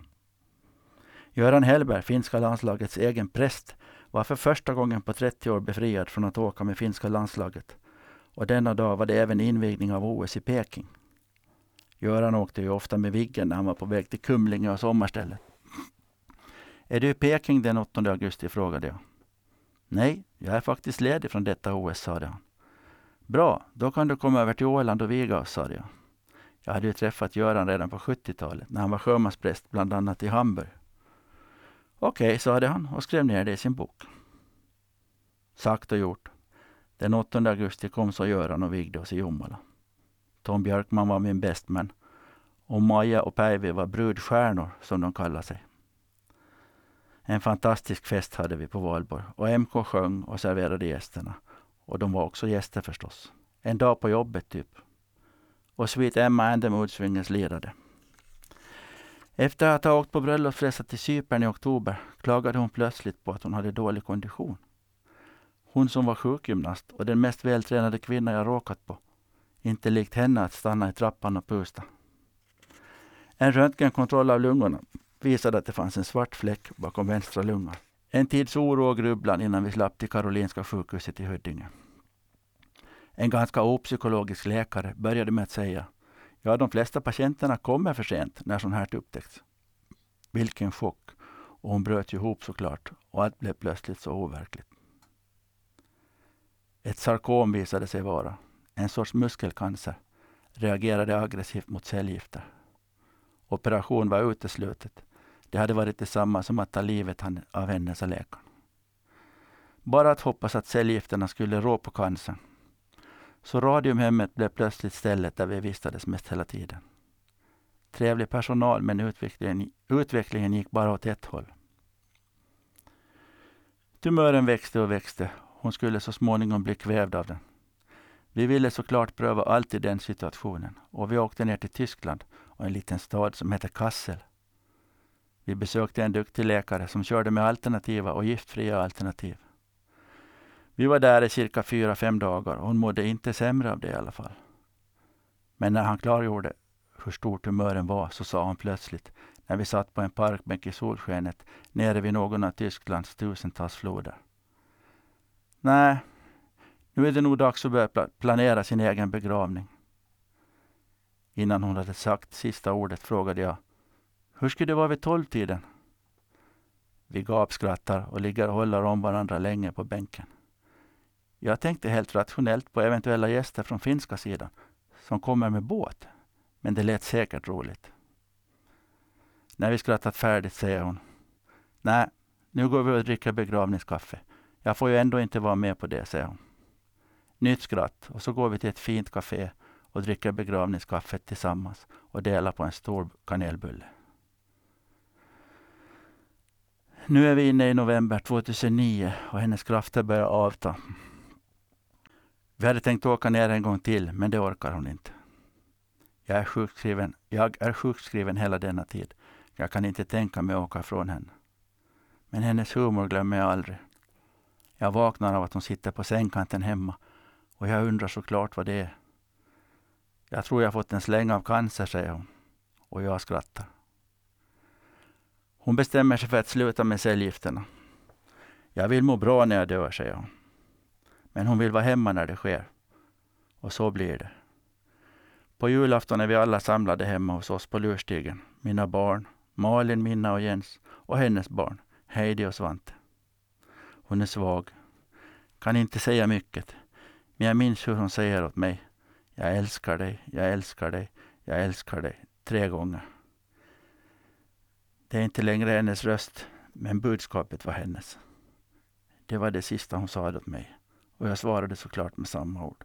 Göran Hellberg, finska landslagets egen präst, var för första gången på 30 år befriad från att åka med finska landslaget. Och denna dag var det även invigning av OS i Peking. Göran åkte ju ofta med Viggen när han var på väg till Kumlinge och sommarstället. Är du i Peking den 8 augusti? frågade jag. Nej, jag är faktiskt ledig från detta OS, sade han. Bra, då kan du komma över till Åland och viga oss, sade jag. Jag hade ju träffat Göran redan på 70-talet när han var sjömanspräst bland annat i Hamburg. Okej, okay, sade han och skrev ner det i sin bok. Sagt och gjort. Den 8 augusti kom så Göran och vigde oss i Jomala. Tom Björkman var min bästman och Maja och Päivi var brudstjärnor som de kallade sig. En fantastisk fest hade vi på valborg och MK sjöng och serverade gästerna. Och de var också gäster förstås. En dag på jobbet typ. Och Sweet Emma and the Moodswingers lirade. Efter att ha åkt på bröllopsresa till Cypern i oktober klagade hon plötsligt på att hon hade dålig kondition. Hon som var sjukgymnast och den mest vältränade kvinna jag råkat på. Inte likt henne att stanna i trappan och pusta. En röntgenkontroll av lungorna visade att det fanns en svart fläck bakom vänstra lungan. En tids oro och grubblan innan vi slapp till Karolinska sjukhuset i Huddinge. En ganska opsykologisk läkare började med att säga Ja, de flesta patienterna kommer för sent när sånt här upptäcks. Vilken chock! Och hon bröt ihop såklart och allt blev plötsligt så overkligt. Ett sarkom visade sig vara, en sorts muskelcancer, reagerade aggressivt mot cellgifter. Operation var uteslutet. Det hade varit detsamma som att ta livet av henne, sa läkaren. Bara att hoppas att cellgifterna skulle rå på cancern. Så Radiumhemmet blev plötsligt stället där vi vistades mest hela tiden. Trevlig personal, men utvecklingen, utvecklingen gick bara åt ett håll. Tumören växte och växte. Hon skulle så småningom bli kvävd av den. Vi ville såklart pröva allt i den situationen och vi åkte ner till Tyskland och en liten stad som heter Kassel. Vi besökte en duktig läkare som körde med alternativa och giftfria alternativ. Vi var där i cirka fyra, fem dagar och hon mådde inte sämre av det i alla fall. Men när han klargjorde hur stor tumören var så sa hon plötsligt, när vi satt på en parkbänk i solskenet nere vid någon av Tysklands tusentals floder. Nej, nu är det nog dags att börja planera sin egen begravning. Innan hon hade sagt sista ordet frågade jag, hur skulle det vara vid tolvtiden? Vi gapskrattar och ligger och håller om varandra länge på bänken. Jag tänkte helt rationellt på eventuella gäster från finska sidan som kommer med båt. Men det lät säkert roligt. När vi skrattat färdigt säger hon. Nej, nu går vi och dricker begravningskaffe. Jag får ju ändå inte vara med på det, säger hon. Nytt skratt och så går vi till ett fint café och dricker begravningskaffet tillsammans och delar på en stor kanelbulle. Nu är vi inne i november 2009 och hennes krafter börjar avta. Vi hade tänkt åka ner en gång till, men det orkar hon inte. Jag är sjukskriven, jag är sjukskriven hela denna tid. Jag kan inte tänka mig att åka från henne. Men hennes humor glömmer jag aldrig. Jag vaknar av att hon sitter på sängkanten hemma och jag undrar såklart vad det är. Jag tror jag fått en släng av cancer, säger hon. Och jag skrattar. Hon bestämmer sig för att sluta med cellgifterna. Jag vill må bra när jag dör, säger hon. Men hon vill vara hemma när det sker. Och så blir det. På julafton är vi alla samlade hemma hos oss på Lurstigen. Mina barn, Malin, Minna och Jens och hennes barn, Heidi och Svante. Hon är svag, kan inte säga mycket, men jag minns hur hon säger åt mig. Jag älskar dig, jag älskar dig, jag älskar dig. Tre gånger. Det är inte längre hennes röst, men budskapet var hennes. Det var det sista hon sa åt mig och jag svarade såklart med samma ord.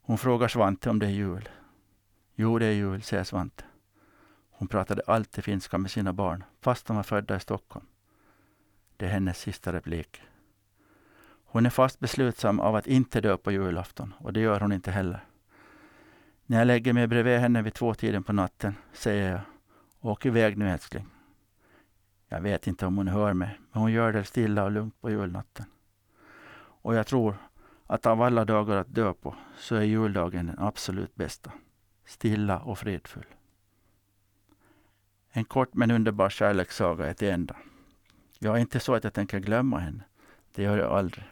Hon frågar Svante om det är jul. Jo, det är jul, säger Svante. Hon pratade alltid finska med sina barn, fast de var födda i Stockholm. Det är hennes sista replik. Hon är fast beslutsam av att inte dö på julafton och det gör hon inte heller. När jag lägger mig bredvid henne vid tvåtiden på natten säger jag Åk iväg nu älskling. Jag vet inte om hon hör mig, men hon gör det stilla och lugnt på julnatten. Och jag tror att av alla dagar att dö på så är juldagen den absolut bästa. Stilla och fredfull. En kort men underbar kärlekssaga är till ända. Jag är inte så att jag tänker glömma henne. Det gör jag aldrig.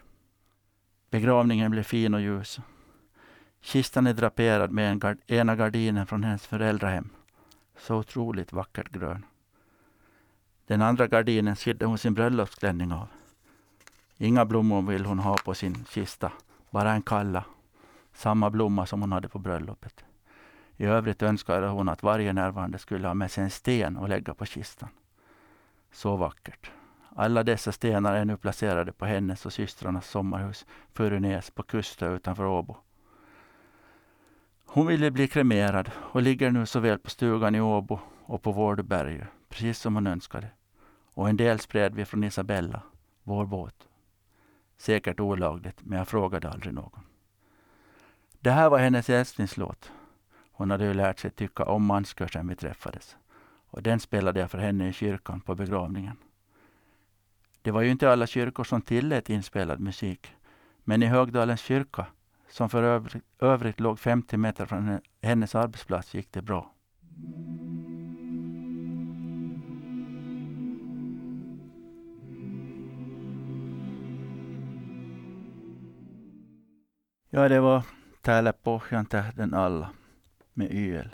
Begravningen blev fin och ljus. Kistan är draperad med en gard ena gardinen från hennes föräldrahem. Så otroligt vackert grön. Den andra gardinen sydde hon sin bröllopsklänning av. Inga blommor vill hon ha på sin kista, bara en kalla. Samma blomma som hon hade på bröllopet. I övrigt önskade hon att varje närvarande skulle ha med sig en sten och lägga på kistan. Så vackert. Alla dessa stenar är nu placerade på hennes och systrarnas sommarhus Furunäs på Kustö utanför Åbo. Hon ville bli kremerad och ligger nu såväl på stugan i Åbo och på Vårduberget, precis som hon önskade. Och en del spred vi från Isabella, vår båt. Säkert olagligt, men jag frågade aldrig någon. Det här var hennes älsklingslåt. Hon hade ju lärt sig tycka om manskör sedan vi träffades. Och den spelade jag för henne i kyrkan på begravningen. Det var ju inte alla kyrkor som tillät inspelad musik. Men i Högdalens kyrka, som för övrigt, övrigt låg 50 meter från hennes arbetsplats, gick det bra. Ja, det var Täällä pohjan alla med YL.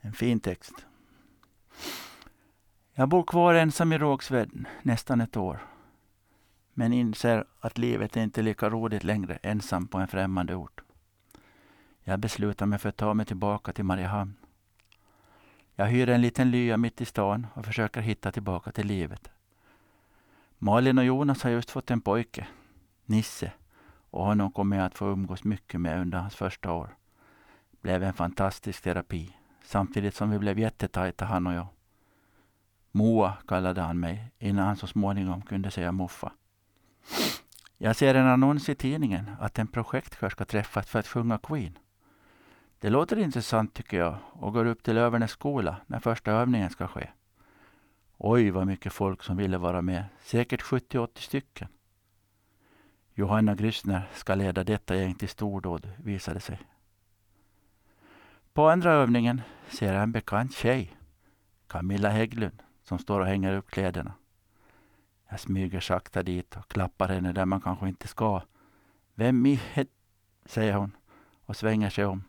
En fin text. Jag bor kvar ensam i Rågsveden nästan ett år. Men inser att livet är inte lika roligt längre ensam på en främmande ort. Jag beslutar mig för att ta mig tillbaka till Mariehamn. Jag hyr en liten lya mitt i stan och försöker hitta tillbaka till livet. Malin och Jonas har just fått en pojke, Nisse, och honom kommer jag att få umgås mycket med under hans första år. Blev en fantastisk terapi, samtidigt som vi blev jättetajta han och jag. Moa kallade han mig innan han så småningom kunde säga moffa. Jag ser en annons i tidningen att en projektkör ska träffas för att sjunga Queen. Det låter intressant tycker jag och går upp till Övernäs skola när första övningen ska ske. Oj vad mycket folk som ville vara med, säkert 70-80 stycken. Johanna Grissner ska leda detta gäng till stordåd, visade sig. På andra övningen ser jag en bekant tjej, Camilla Hägglund, som står och hänger upp kläderna. Jag smyger sakta dit och klappar henne där man kanske inte ska. Vem i het... säger hon och svänger sig om.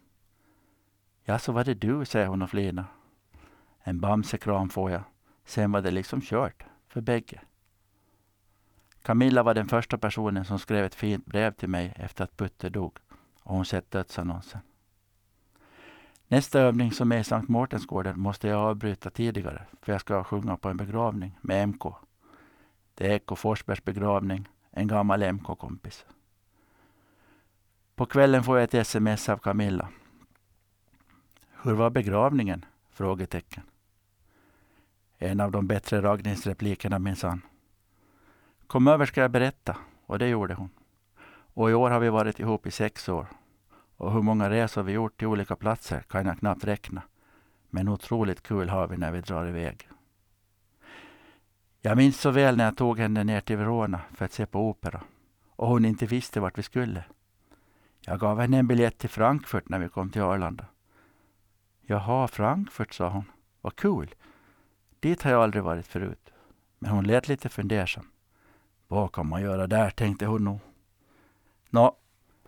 Ja, så var det du, säger hon och flinar. En bamsekram får jag. Sen var det liksom kört, för bägge. Camilla var den första personen som skrev ett fint brev till mig efter att Putte dog och hon sett dödsannonsen. Nästa övning som är i Sankt Mårtensgården måste jag avbryta tidigare för jag ska sjunga på en begravning med MK. Det är Eko Forsbergs begravning, en gammal MK-kompis. På kvällen får jag ett sms av Camilla. Hur var begravningen? Frågetecken. En av de bättre raggningsreplikerna minsann. Kom över ska jag berätta. Och det gjorde hon. Och i år har vi varit ihop i sex år. Och hur många resor vi gjort till olika platser kan jag knappt räkna. Men otroligt kul har vi när vi drar iväg. Jag minns så väl när jag tog henne ner till Verona för att se på opera. Och hon inte visste vart vi skulle. Jag gav henne en biljett till Frankfurt när vi kom till Arlanda. Jaha, Frankfurt, sa hon. Vad kul. Dit har jag aldrig varit förut. Men hon lät lite fundersam. Vad kan man göra där, tänkte hon nog. Nå,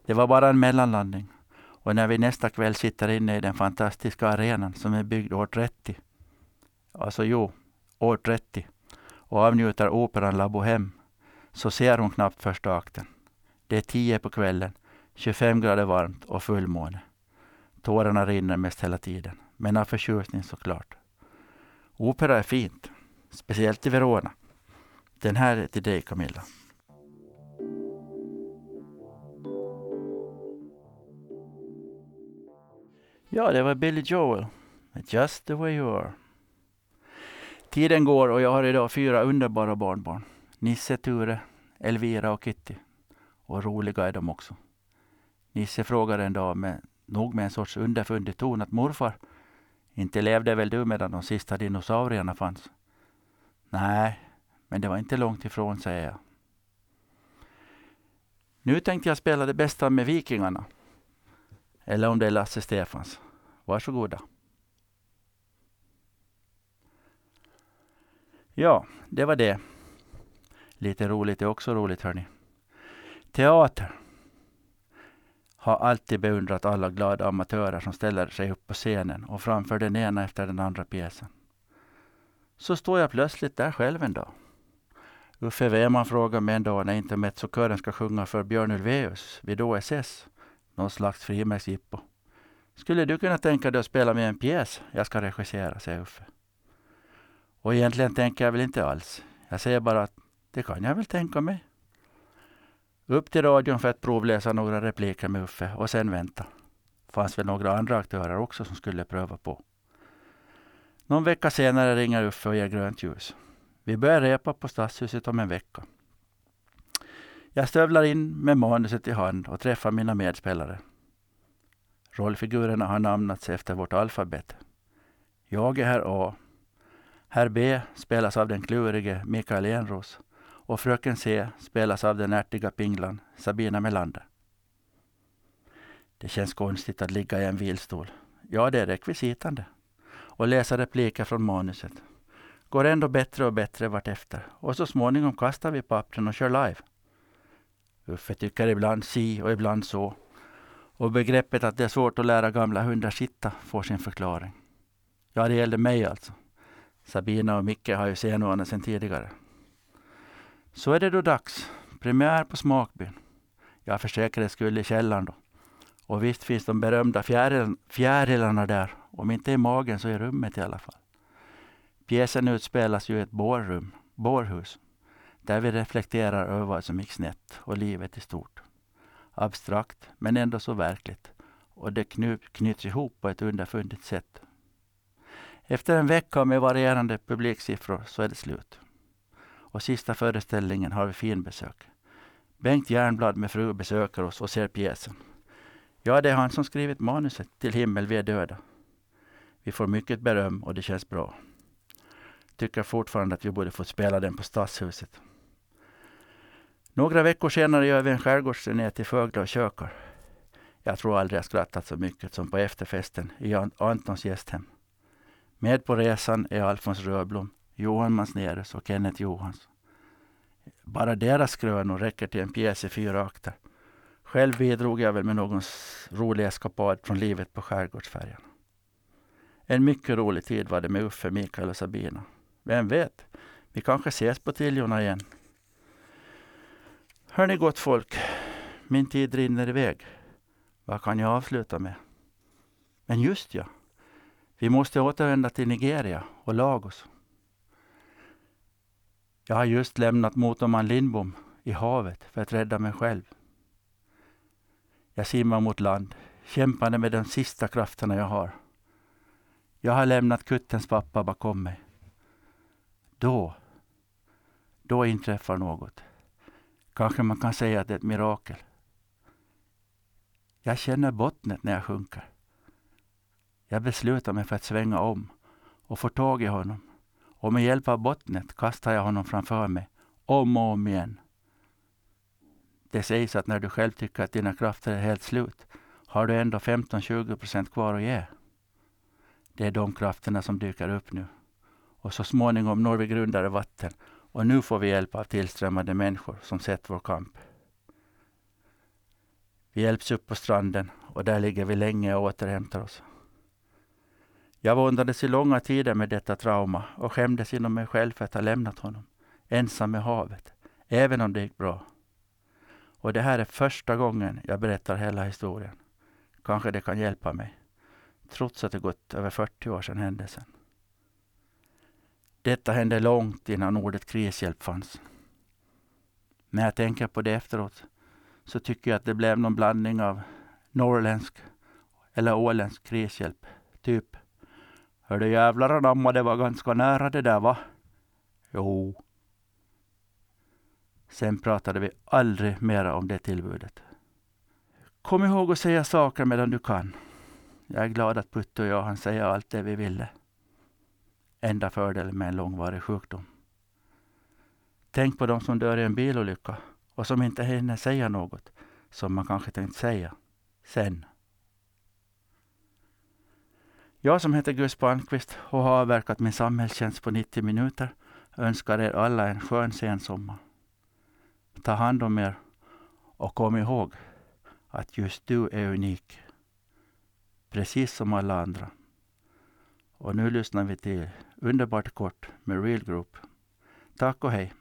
det var bara en mellanlandning. Och när vi nästa kväll sitter inne i den fantastiska arenan som är byggd år 30. Alltså jo, år 30. Och avnjuter operan La Bohème. Så ser hon knappt första akten. Det är tio på kvällen, 25 grader varmt och fullmåne. Tårarna rinner mest hela tiden, men av förtjusning såklart. Opera är fint, speciellt i Verona. Den här är till dig Camilla. Ja, det var Billy Joel. Just the way you are. Tiden går och jag har idag fyra underbara barnbarn. Nisse, Ture, Elvira och Kitty. Och roliga är de också. Nisse frågade en dag, med, nog med en sorts underfundig ton, att morfar, inte levde väl du medan de sista dinosaurierna fanns? Nej, men det var inte långt ifrån, säger jag. Nu tänkte jag spela det bästa med Vikingarna. Eller om det är Lasse Stefans. Varsågoda. Ja, det var det. Lite roligt är också roligt, hörni. Teater. Har alltid beundrat alla glada amatörer som ställer sig upp på scenen och framför den ena efter den andra pjäsen. Så står jag plötsligt där själv en dag. Uffe Weman frågar mig en dag när Intermezzokören ska sjunga för Björn Ulvaeus vid OSS, någon slags frimärksjippo. Skulle du kunna tänka dig att spela med en pjäs jag ska regissera, säger Uffe. Och egentligen tänker jag väl inte alls. Jag säger bara att det kan jag väl tänka mig. Upp till radion för att provläsa några repliker med Uffe och sen vänta. Fanns väl några andra aktörer också som skulle pröva på. Någon vecka senare ringer Uffe och ger grönt ljus. Vi börjar repa på Stadshuset om en vecka. Jag stövlar in med manuset i hand och träffar mina medspelare. Rollfigurerna har namnats efter vårt alfabet. Jag är herr A. Herr B spelas av den klurige Mikael Enros och fröken C spelas av den ärtiga pinglan Sabina Melander. Det känns konstigt att ligga i en vilstol. Ja, det är rekvisitande. Och läsa repliker från manuset. Går ändå bättre och bättre vartefter. Och så småningom kastar vi pappren och kör live. Uffe tycker ibland si och ibland så. Och begreppet att det är svårt att lära gamla hundar sitta får sin förklaring. Ja, det gällde mig alltså. Sabina och Micke har ju senvana sedan tidigare. Så är det då dags. Premiär på Smakbyn. Jag för säkerhets skull i källaren då. Och visst finns de berömda fjärilarna där. Om inte i magen så i rummet i alla fall. Pjäsen utspelas ju i ett bårrum, bårhus. Där vi reflekterar över vad som gick snett och livet i stort. Abstrakt, men ändå så verkligt. Och det knyts ihop på ett underfundigt sätt. Efter en vecka med varierande publiksiffror så är det slut. Och sista föreställningen har vi finbesök. Bengt Järnblad med fru besöker oss och ser pjäsen. Ja, det är han som skrivit manuset till Himmel vi är döda. Vi får mycket beröm och det känns bra. Tycker fortfarande att vi borde få spela den på Stadshuset. Några veckor senare gör vi en skärgårdsturné till Fögle och Kökar. Jag tror aldrig jag skrattat så mycket som på efterfesten i Antons gästhem. Med på resan är Alfons Röblom, Johan Mansnerus och Kenneth Johans. Bara deras skrönor räcker till en pjäs i fyra akter. Själv bidrog jag väl med någon rolig eskapad från livet på skärgårdsfärjan. En mycket rolig tid var det med Uffe, Mikael och Sabina. Vem vet, vi kanske ses på Tiljorna igen. Hörni gott folk, min tid rinner iväg. Vad kan jag avsluta med? Men just ja, vi måste återvända till Nigeria och Lagos. Jag har just lämnat motorman Lindbom i havet för att rädda mig själv. Jag simmar mot land, kämpande med de sista krafterna jag har. Jag har lämnat kuttens pappa bakom mig. Då, då inträffar något. Kanske man kan säga att det är ett mirakel. Jag känner bottnet när jag sjunker. Jag beslutar mig för att svänga om och få tag i honom. Och med hjälp av bottnet kastar jag honom framför mig, om och om igen. Det sägs att när du själv tycker att dina krafter är helt slut, har du ändå 15-20 procent kvar att ge. Det är de krafterna som dyker upp nu. Och så småningom når vi grundare vatten och nu får vi hjälp av tillströmmade människor som sett vår kamp. Vi hjälps upp på stranden och där ligger vi länge och återhämtar oss. Jag våndades i långa tider med detta trauma och skämdes inom mig själv för att ha lämnat honom, ensam med havet, även om det gick bra. Och det här är första gången jag berättar hela historien. Kanske det kan hjälpa mig, trots att det gått över 40 år sedan händelsen. Detta hände långt innan ordet krishjälp fanns. När jag tänker på det efteråt så tycker jag att det blev någon blandning av norrländsk eller åländsk krishjälp. Typ Hördu jävlar anamma, det var ganska nära det där va? Jo. Sen pratade vi aldrig mera om det tillbudet. Kom ihåg att säga saker medan du kan. Jag är glad att Putte och jag hann säga allt det vi ville. Enda fördelen med en långvarig sjukdom. Tänk på de som dör i en bilolycka och som inte hinner säga något som man kanske tänkt säga sen. Jag som heter Gus Palmqvist och har avverkat min samhällstjänst på 90 minuter önskar er alla en skön sensommar. Ta hand om er och kom ihåg att just du är unik. Precis som alla andra. Och nu lyssnar vi till underbart kort med Real Group. Tack och hej!